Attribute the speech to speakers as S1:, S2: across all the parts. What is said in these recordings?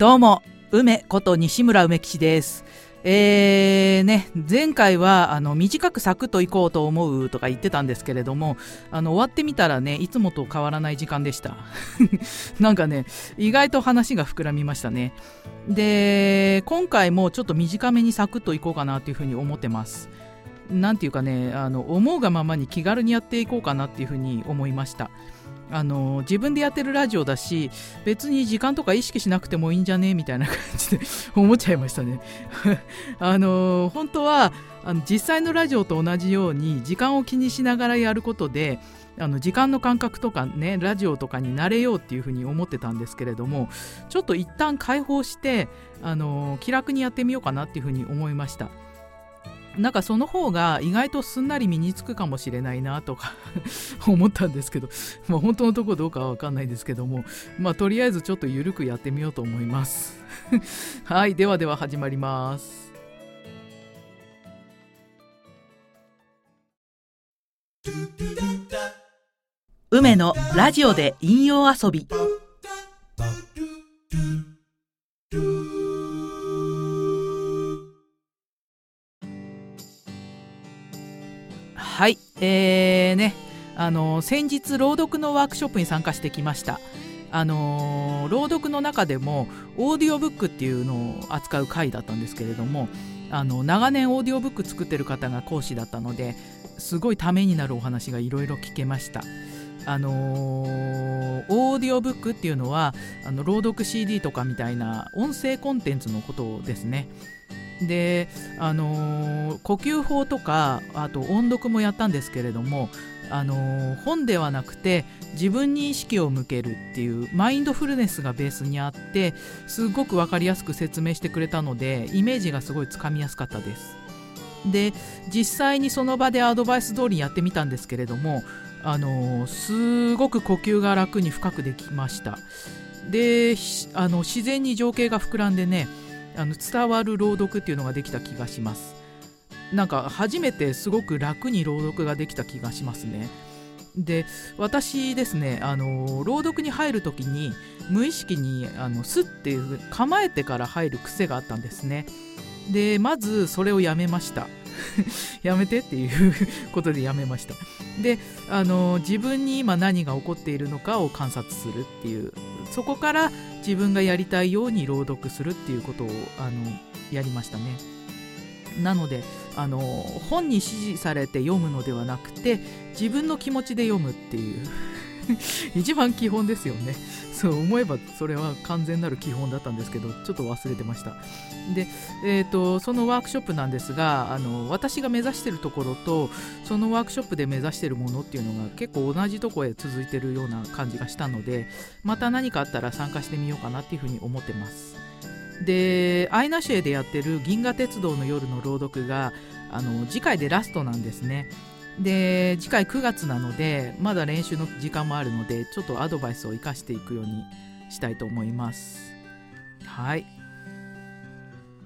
S1: どうも梅こと西村梅吉です。えーね、前回はあの短くサクッと行こうと思うとか言ってたんですけれどもあの終わってみたらねいつもと変わらない時間でした。なんかね意外と話が膨らみましたね。で今回もちょっと短めにサクッと行こうかなというふうに思ってます。なんていうかねあの思うがままに気軽にやっていこうかなっていうふうに思いました。あの自分でやってるラジオだし別に時間とか意識しなくてもいいんじゃね？みたいな感じで 思っちゃいましたね あの本当はあの実際のラジオと同じように時間を気にしながらやることであの時間の感覚とかねラジオとかになれようっていうふうに思ってたんですけれどもちょっと一旦解放してあの気楽にやってみようかなっていうふうに思いました。なんかその方が意外とすんなり身につくかもしれないなとか 思ったんですけど、まあ、本当のとこどうかは分かんないですけども、まあ、とりあえずちょっと緩くやってみようと思います。はいではでは始まります。梅のラジオで引用遊び。はい、えーね、あの先日朗読のワークショップに参加してきました。あの朗読の中でもオーディオブックっていうのを扱う回だったんですけれどもあの長年オーディオブック作ってる方が講師だったのですごいためになるお話がいろいろ聞けました。あのー、オーディオブックっていうのはあの朗読 CD とかみたいな音声コンテンツのことですね。であの、呼吸法とかあと音読もやったんですけれどもあの、本ではなくて自分に意識を向けるっていうマインドフルネスがベースにあってすごく分かりやすく説明してくれたのでイメージがすごいつかみやすかったです。で実際にその場でアドバイス通りやってみたんですけれどもあの、すごく呼吸が楽に深くできました。であの自然に情景が膨らんでねあの伝わる朗読っていうのができた気がします。なんか初めてすごく楽に朗読ができた気がしますね。で私ですねあの朗読に入る時に無意識にあのスッていう構えてから入る癖があったんですね。でまずそれをやめました。やめてっていうことでやめました。であの自分に今何が起こっているのかを観察するっていうそこから自分がやりたいように朗読するっていうことをあのやりましたね。なのであの本に指示されて読むのではなくて自分の気持ちで読むっていう。一番基本ですよね。そう思えばそれは完全なる基本だったんですけどちょっと忘れてました。で、えーと、そのワークショップなんですがあの私が目指してるところとそのワークショップで目指してるものっていうのが結構同じとこへ続いてるような感じがしたのでまた何かあったら参加してみようかなっていうふうに思ってます。でアイナシエでやってる銀河鉄道の夜の朗読があの次回でラストなんですね。で次回9月なのでまだ練習の時間もあるのでちょっとアドバイスを生かしていくようにしたいと思います。はい。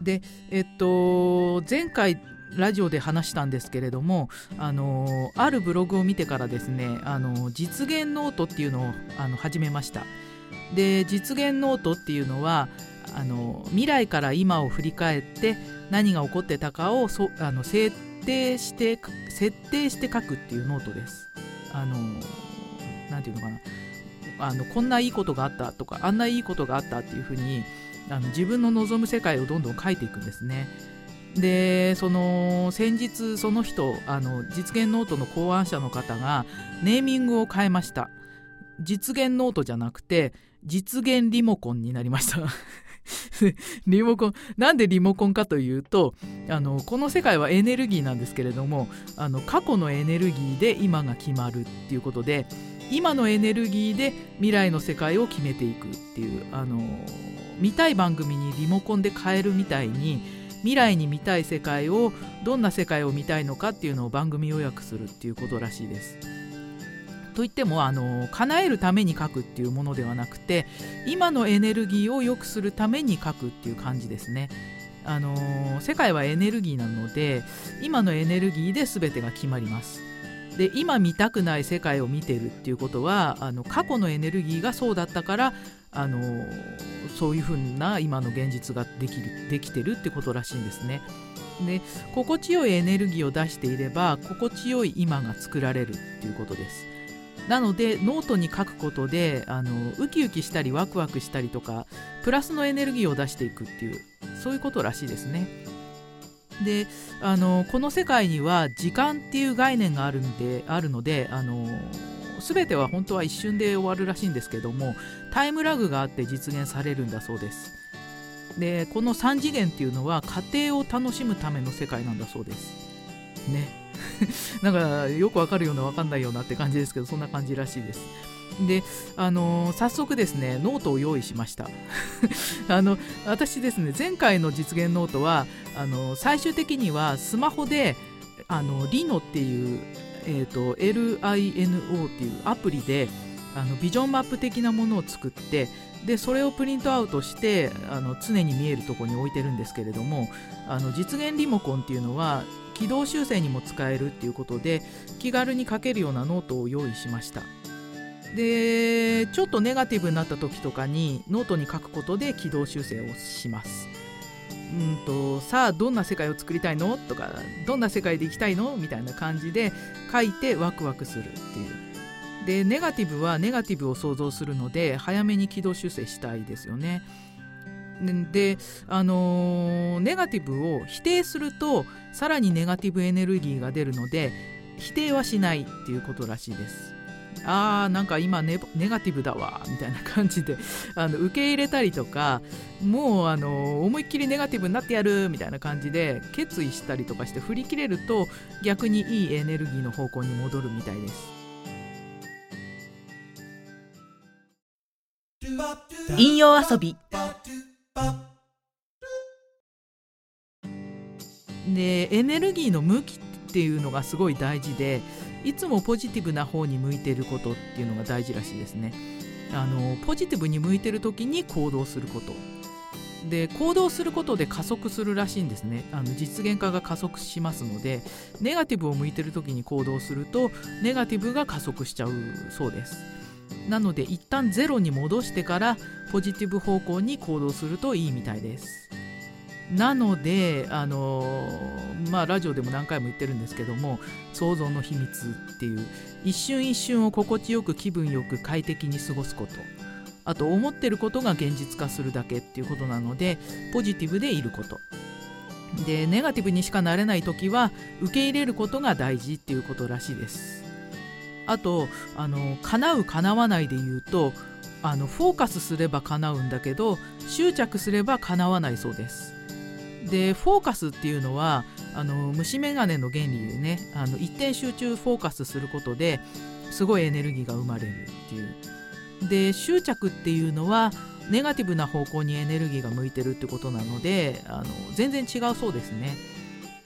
S1: でえっと前回ラジオで話したんですけれどもあのあるブログを見てからですねあの実現ノートっていうのをあの始めました。で実現ノートっていうのはあの未来から今を振り返って何が起こってたかをそあの設定して設定して書くっていうノートです。あの何て言うのかなあのこんないいことがあったとかあんないいことがあったっていうふうにあの自分の望む世界をどんどん書いていくんですね。でその先日その人あの実現ノートの考案者の方がネーミングを変えました実現ノートじゃなくて実現リモコンになりました リモコンなんでリモコンかというとあのこの世界はエネルギーなんですけれどもあの過去のエネルギーで今が決まるっていうことで今のエネルギーで未来の世界を決めていくっていうあの見たい番組にリモコンで変えるみたいに未来に見たい世界をどんな世界を見たいのかっていうのを番組予約するっていうことらしいです。といってもあの叶えるために書くっていうものではなくて今のエネルギーを良くするために書くっていう感じですね。あの世界はエネルギーなので今のエネルギーで全てが決まります。で今見たくない世界を見てるっていうことはあの過去のエネルギーがそうだったからあのそういうふうな今の現実ができるできてるってことらしいんですね。で心地よいエネルギーを出していれば心地よい今が作られるっていうことです。なのでノートに書くことであのウキウキしたりワクワクしたりとかプラスのエネルギーを出していくっていうそういうことらしいですね。であのこの世界には時間っていう概念があるんであるのであの全ては本当は一瞬で終わるらしいんですけどもタイムラグがあって実現されるんだそうです。でこの3次元っていうのは過程を楽しむための世界なんだそうです。ね。なんかよくわかるようなわかんないようなって感じですけどそんな感じらしいです。であのー、早速ですねノートを用意しました。あの私ですね前回の実現ノートはあのー、最終的にはスマホであのリノっていう、えーと、LINO っていうアプリであのビジョンマップ的なものを作ってでそれをプリントアウトしてあの常に見えるとこに置いてるんですけれどもあの実現リモコンっていうのは軌道修正にも使えるっていうことで気軽に書けるようなノートを用意しました。でちょっとネガティブになった時とかにノートに書くことで軌道修正をします。うんとさあどんな世界を作りたいの？とかどんな世界で生きたいの？みたいな感じで書いてワクワクするっていう。でネガティブはネガティブを想像するので早めに軌道修正したいですよね。であの、ネガティブを否定するとさらにネガティブエネルギーが出るので否定はしないっていうことらしいですあーなんか今ネネガティブだわみたいな感じで あの受け入れたりとかもうあの思いっきりネガティブになってやるみたいな感じで決意したりとかして振り切れると逆にいいエネルギーの方向に戻るみたいです。引用遊びでエネルギーの向きっていうのがすごい大事でいつもポジティブな方に向いてることっていうのが大事らしいですね。あのポジティブに向いてる時に行動すること。で行動することで加速するらしいんですね。あの実現化が加速しますのでネガティブを向いてる時に行動するとネガティブが加速しちゃうそうです。なので一旦ゼロに戻してからポジティブ方向に行動するといいみたいです。なのであのまあラジオでも何回も言ってるんですけども想像の秘密っていう一瞬一瞬を心地よく気分よく快適に過ごすこと。あと思ってることが現実化するだけっていうことなのでポジティブでいること。でネガティブにしかなれない時は受け入れることが大事っていうことらしいです。あとあの叶う叶わないで言うとあのフォーカスすれば叶うんだけど執着すれば叶わないそうです。でフォーカスっていうのはあの虫眼鏡の原理でねあの一点集中フォーカスすることですごいエネルギーが生まれるっていうで執着っていうのはネガティブな方向にエネルギーが向いてるってことなのであの全然違うそうですね。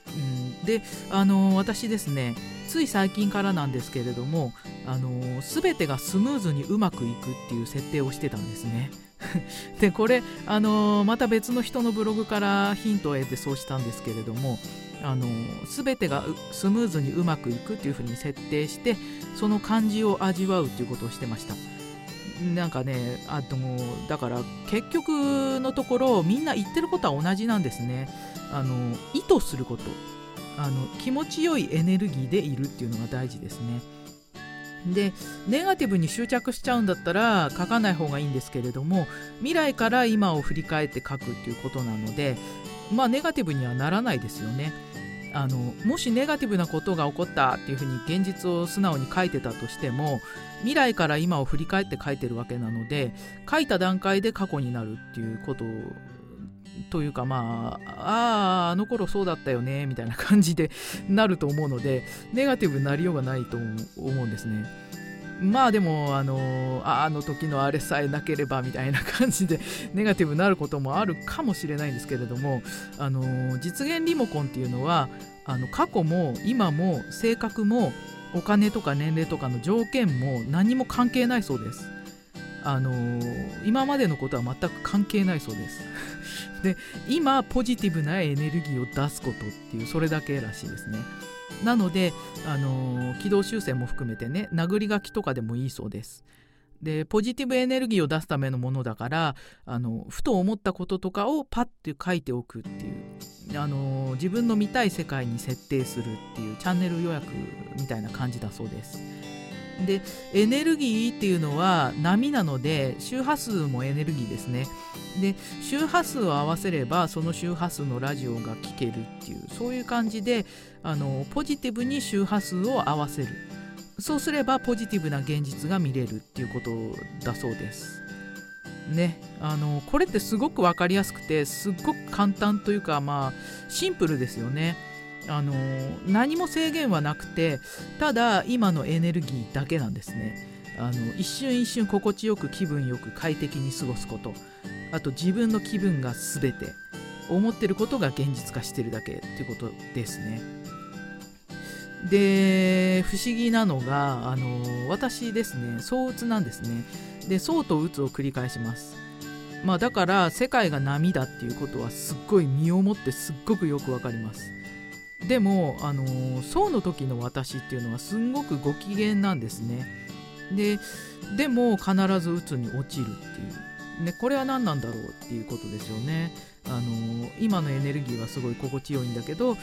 S1: うん、であの私ですねつい最近からなんですけれどもあの全てがスムーズにうまくいくっていう設定をしてたんですね。でこれあのまた別の人のブログからヒントを得てそうしたんですけれどもあの全てがスムーズにうまくいくっていうふうに設定してその感じを味わうっていうことをしてました。なんかねあともだから結局のところみんな言ってることは同じなんですね。あの意図すること。あの気持ちよいエネルギーでいるっていうのが大事ですね。でネガティブに執着しちゃうんだったら書かない方がいいんですけれども未来から今を振り返って書くっていうことなのでまあネガティブにはならないですよね。あのもしネガティブなことが起こったっていうふうに現実を素直に書いてたとしても未来から今を振り返って書いてるわけなので書いた段階で過去になるっていうことというかまああああの頃そうだったよねみたいな感じでなると思うのでネガティブになりようがないと思うんですね。まあでもあのああの時のあれさえなければみたいな感じでネガティブになることもあるかもしれないんですけれどもあの実現リモコンっていうのはあの過去も今も性格もお金とか年齢とかの条件も何も関係ないそうです。あの今までのことは全く関係ないそうです。で今ポジティブなエネルギーを出すことっていうそれだけらしいですねなので、あの軌道修正も含めてね殴り書きとかでもいいそうですでポジティブエネルギーを出すためのものだからあのふと思ったこととかをパッて書いておくっていうあの自分の見たい世界に設定するっていうチャンネル予約みたいな感じだそうです。でエネルギーっていうのは波なので周波数もエネルギーですね。で周波数を合わせればその周波数のラジオが聴けるっていうそういう感じであのポジティブに周波数を合わせるそうすればポジティブな現実が見れるっていうことだそうです。ね、あのこれってすごく分かりやすくてすっごく簡単というかまあシンプルですよね。あの何も制限はなくてただ今のエネルギーだけなんですね。あの一瞬一瞬心地よく気分よく快適に過ごすことあと自分の気分が全て思ってることが現実化してるだけっていうことですね。で不思議なのがあの私ですね躁うつなんですねで躁とうつを繰り返しますまあだから世界が波だっていうことはすっごい身をもってすっごくよくわかりますでもあの躁の時の私っていうのはすんごくご機嫌なんですねででも必ず鬱に落ちるっていうね、これは何なんだろうっていうことですよね。あの今のエネルギーはすごい心地よいんだけど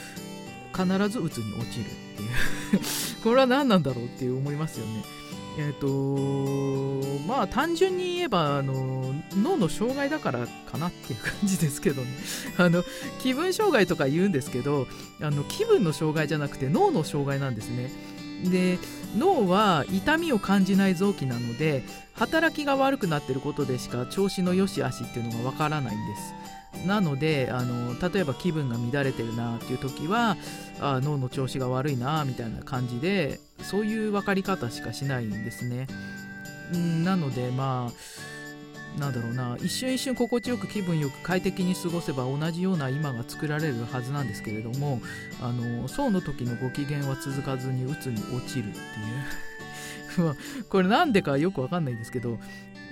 S1: 必ず鬱に落ちるっていう これは何なんだろうっていう思いますよね。えっ、ー、とまあ単純に言えばあの脳の障害だからかなっていう感じですけどね あの気分障害とか言うんですけどあの気分の障害じゃなくて脳の障害なんですね。で脳は痛みを感じない臓器なので働きが悪くなってることでしか調子の良し悪しっていうのがわからないんです。なのであの例えば気分が乱れてるなっていう時はあ脳の調子が悪いなみたいな感じでそういう分かり方しかしないんですね。んなのでまあなんだろうな一瞬一瞬心地よく気分よく快適に過ごせば同じような今が作られるはずなんですけれどもあのそうの時のご機嫌は続かずに鬱に落ちるっていう これなんでかよくわかんないんですけど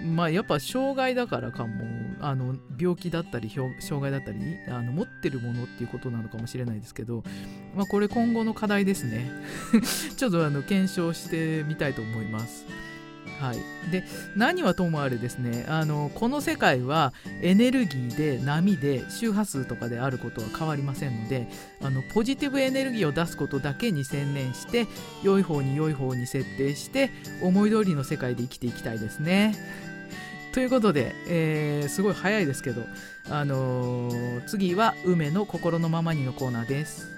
S1: まあやっぱ障害だからかもあの病気だったり障害だったりあの持ってるものっていうことなのかもしれないですけど、まあ、これ今後の課題ですね ちょっとあの検証してみたいと思います。はい、で何はともあれですねあのこの世界はエネルギーで波で周波数とかであることは変わりませんのであのポジティブエネルギーを出すことだけに専念して良い方に良い方に設定して思い通りの世界で生きていきたいですね。ということで、えー、すごい早いですけど、あのー、次は梅の心のままにのコーナーです。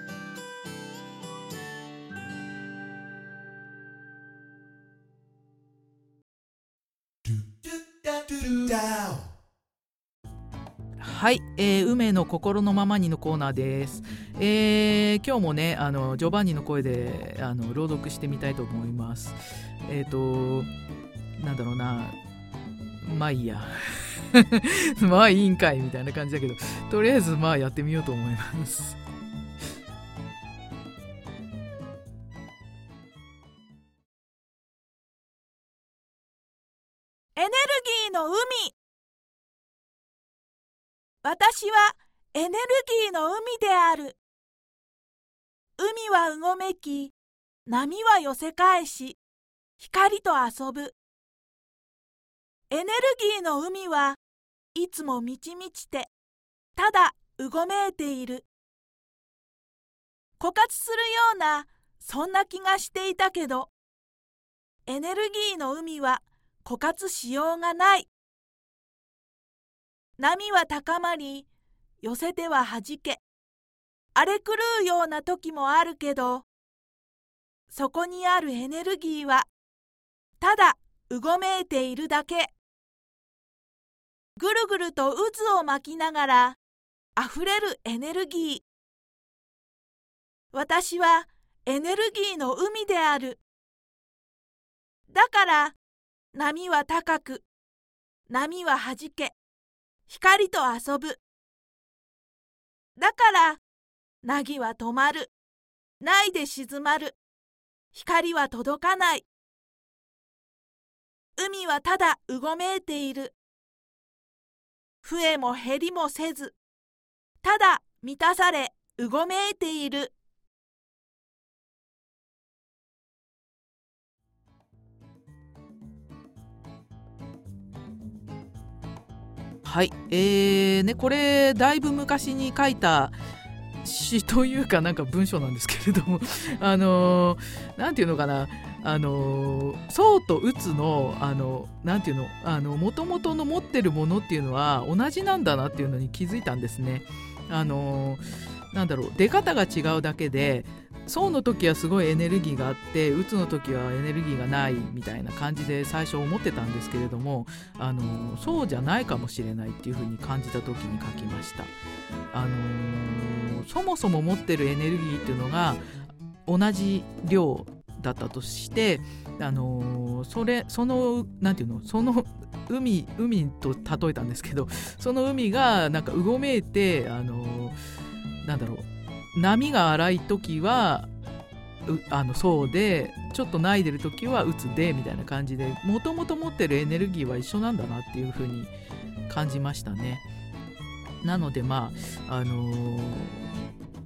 S1: はい、えー、梅の心のままにのコーナーです。えー、今日もね、あのジョバンニの声であの朗読してみたいと思います。えっ、ー、と、なんだろうな、まあいいや。まあいいんかいみたいな感じだけど、とりあえずまあやってみようと思います。
S2: の海私はエネルギーの海である。海はうごめき、波は寄せ返し、光と遊ぶ。エネルギーの海はいつも満ち満ちてただうごめいている枯渇するようなそんな気がしていたけどエネルギーの海は枯渇しようがない。波は高まり寄せてははじけ。荒れ狂うような時もあるけどそこにあるエネルギーはただうごめいているだけ。ぐるぐると渦を巻きながらあふれるエネルギー。私はエネルギーの海である。だから波は高く波ははじけ光と遊ぶ。だから凪は止まる。ないで静まる。光は届かない。海はただうごめいている。増えも減りもせずただ満たされうごめいている。
S1: はいえーねこれだいぶ昔に書いた詩というかなんか文章なんですけれども あの何、ー、て言うのかなあの宋と鬱のあのなんていうのあの元々の持ってるものっていうのは同じなんだなっていうのに気づいたんですね。あのなんだろう出方が違うだけで宋の時はすごいエネルギーがあって鬱の時はエネルギーがないみたいな感じで最初思ってたんですけれどもあのそうじゃないかもしれないっていうふうに感じた時に書きました。あのそもそも持ってるエネルギーっていうのが同じ量だったとしてあのそれその何て言うのその海海と例えたんですけどその海がなんかうごめいてあのなんだろう波が荒い時はあのそうでちょっとないでる時は打つでみたいな感じでもともと持ってるエネルギーは一緒なんだなっていう風に感じましたね。なのでまああのー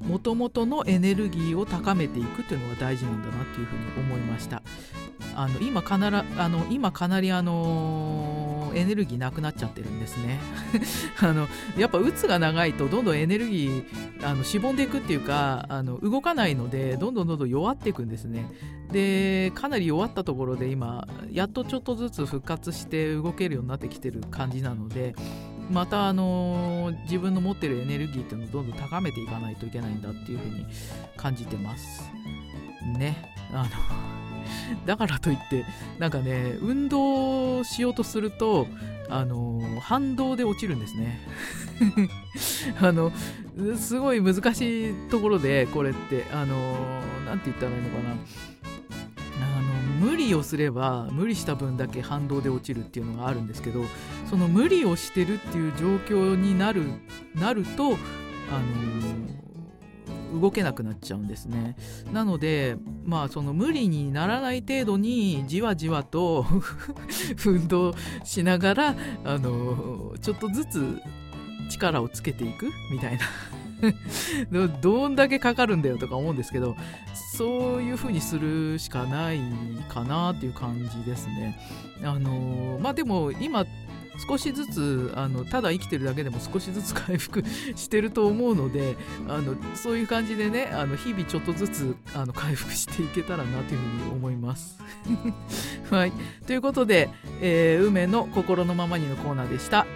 S1: もともとのエネルギーを高めていくっていうのが大事なんだなっていうふうに思いましたあの今かならあの今かなりあのエネルギーなくなっちゃってるんですね。あのやっぱうつが長いとどんどんエネルギーあのしぼんでいくっていうかあの動かないのでどんどんどんどん弱っていくんですね。でかなり弱ったところで今やっとちょっとずつ復活して動けるようになってきてる感じなのでまたあの自分の持ってるエネルギーっていうのをどんどん高めていかないといけないんだっていうふうに感じてますね。あの だからといってなんかね運動しようとするとあの反動で落ちるんですね。あのすごい難しいところでこれってあの何て言ったらいいのかな。無理をすれば無理した分だけ反動で落ちるっていうのがあるんですけどその無理をしてるっていう状況になるなると、あの、動けなくなっちゃうんですねなのでまあその無理にならない程度にじわじわと 運動しながら、あの、ちょっとずつ力をつけていくみたいな どんだけかかるんだよとか思うんですけどそういう風にするしかないかなっていう感じですね。あのまあでも今少しずつあのただ生きてるだけでも少しずつ 回復してると思うのであのそういう感じでねあの日々ちょっとずつあの回復していけたらなというふうに思います。はい、ということで、えー、梅の心のままにのコーナーでした。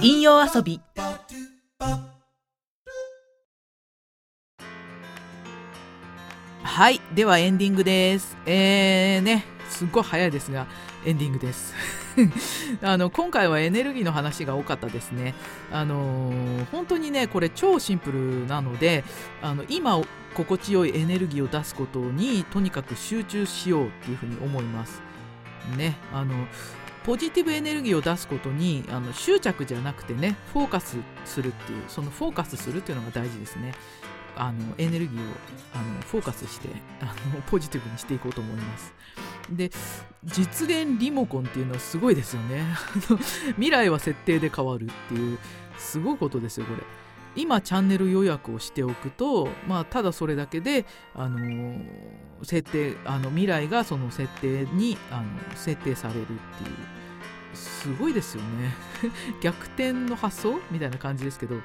S2: 引用遊び
S1: はいではエンディングです。えーねすっごい早いですがエンディングです。あの今回はエネルギーの話が多かったですね。あのー、本当にねこれ超シンプルなのであの今心地よいエネルギーを出すことにとにかく集中しようっていうふうに思います。ねあのポジティブエネルギーを出すことにあの執着じゃなくてねフォーカスするっていうそのフォーカスするっていうのが大事ですね。あのエネルギーをあのフォーカスしてあの ポジティブにしていこうと思います。で実現リモコンっていうのはすごいですよね。未来は設定で変わるっていうすごいことですよこれ。今チャンネル予約をしておくと、まあ、ただそれだけで、あのー、設定あの未来がその設定にあの設定されるっていうすごいですよね。逆転の発想みたいな感じですけど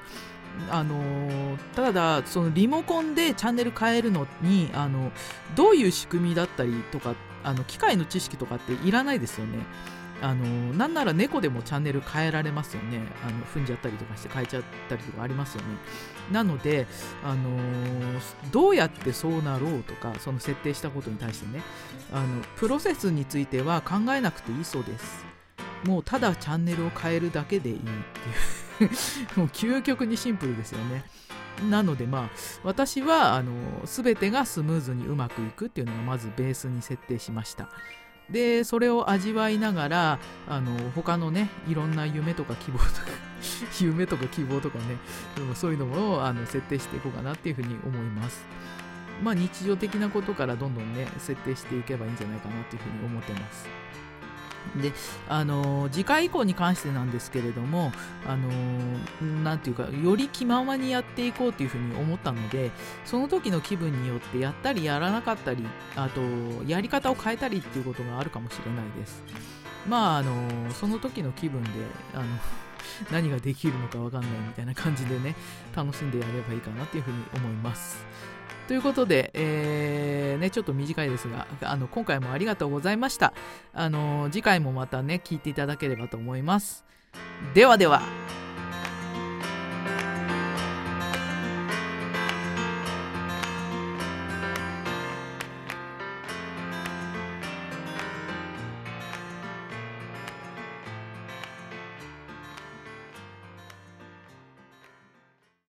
S1: あの、ただそのリモコンでチャンネル変えるのにあのどういう仕組みだったりとかあの機械の知識とかっていらないですよね。あのなんなら猫でもチャンネル変えられますよね。あの踏んじゃったりとかして変えちゃったりとかありますよね。なので、あのどうやってそうなろうとかその設定したことに対してね。あのプロセスについては考えなくていいそうです。もうただチャンネルを変えるだけでいいっていう。もう究極にシンプルですよね。なのでまあ私はあの全てがスムーズにうまくいくっていうのがまずベースに設定しました。でそれを味わいながらあの他のねいろんな夢とか希望とか 夢とか希望とかねそういうのをあの設定していこうかなっていうふうに思います。まあ日常的なことからどんどんね設定していけばいいんじゃないかなっていうふうに思ってます。であの次回以降に関してなんですけれどもあのなんていうかより気ままにやっていこうというふうに思ったのでその時の気分によってやったりやらなかったりあとやり方を変えたりっていうことがあるかもしれないです。まああのその時の気分であの 何ができるのかわかんないみたいな感じでね楽しんでやればいいかなっていうふうに思います。ということで、えー、ね、ちょっと短いですが、あの、今回もありがとうございました。あの、次回もまたね、聞いていただければと思います。ではでは。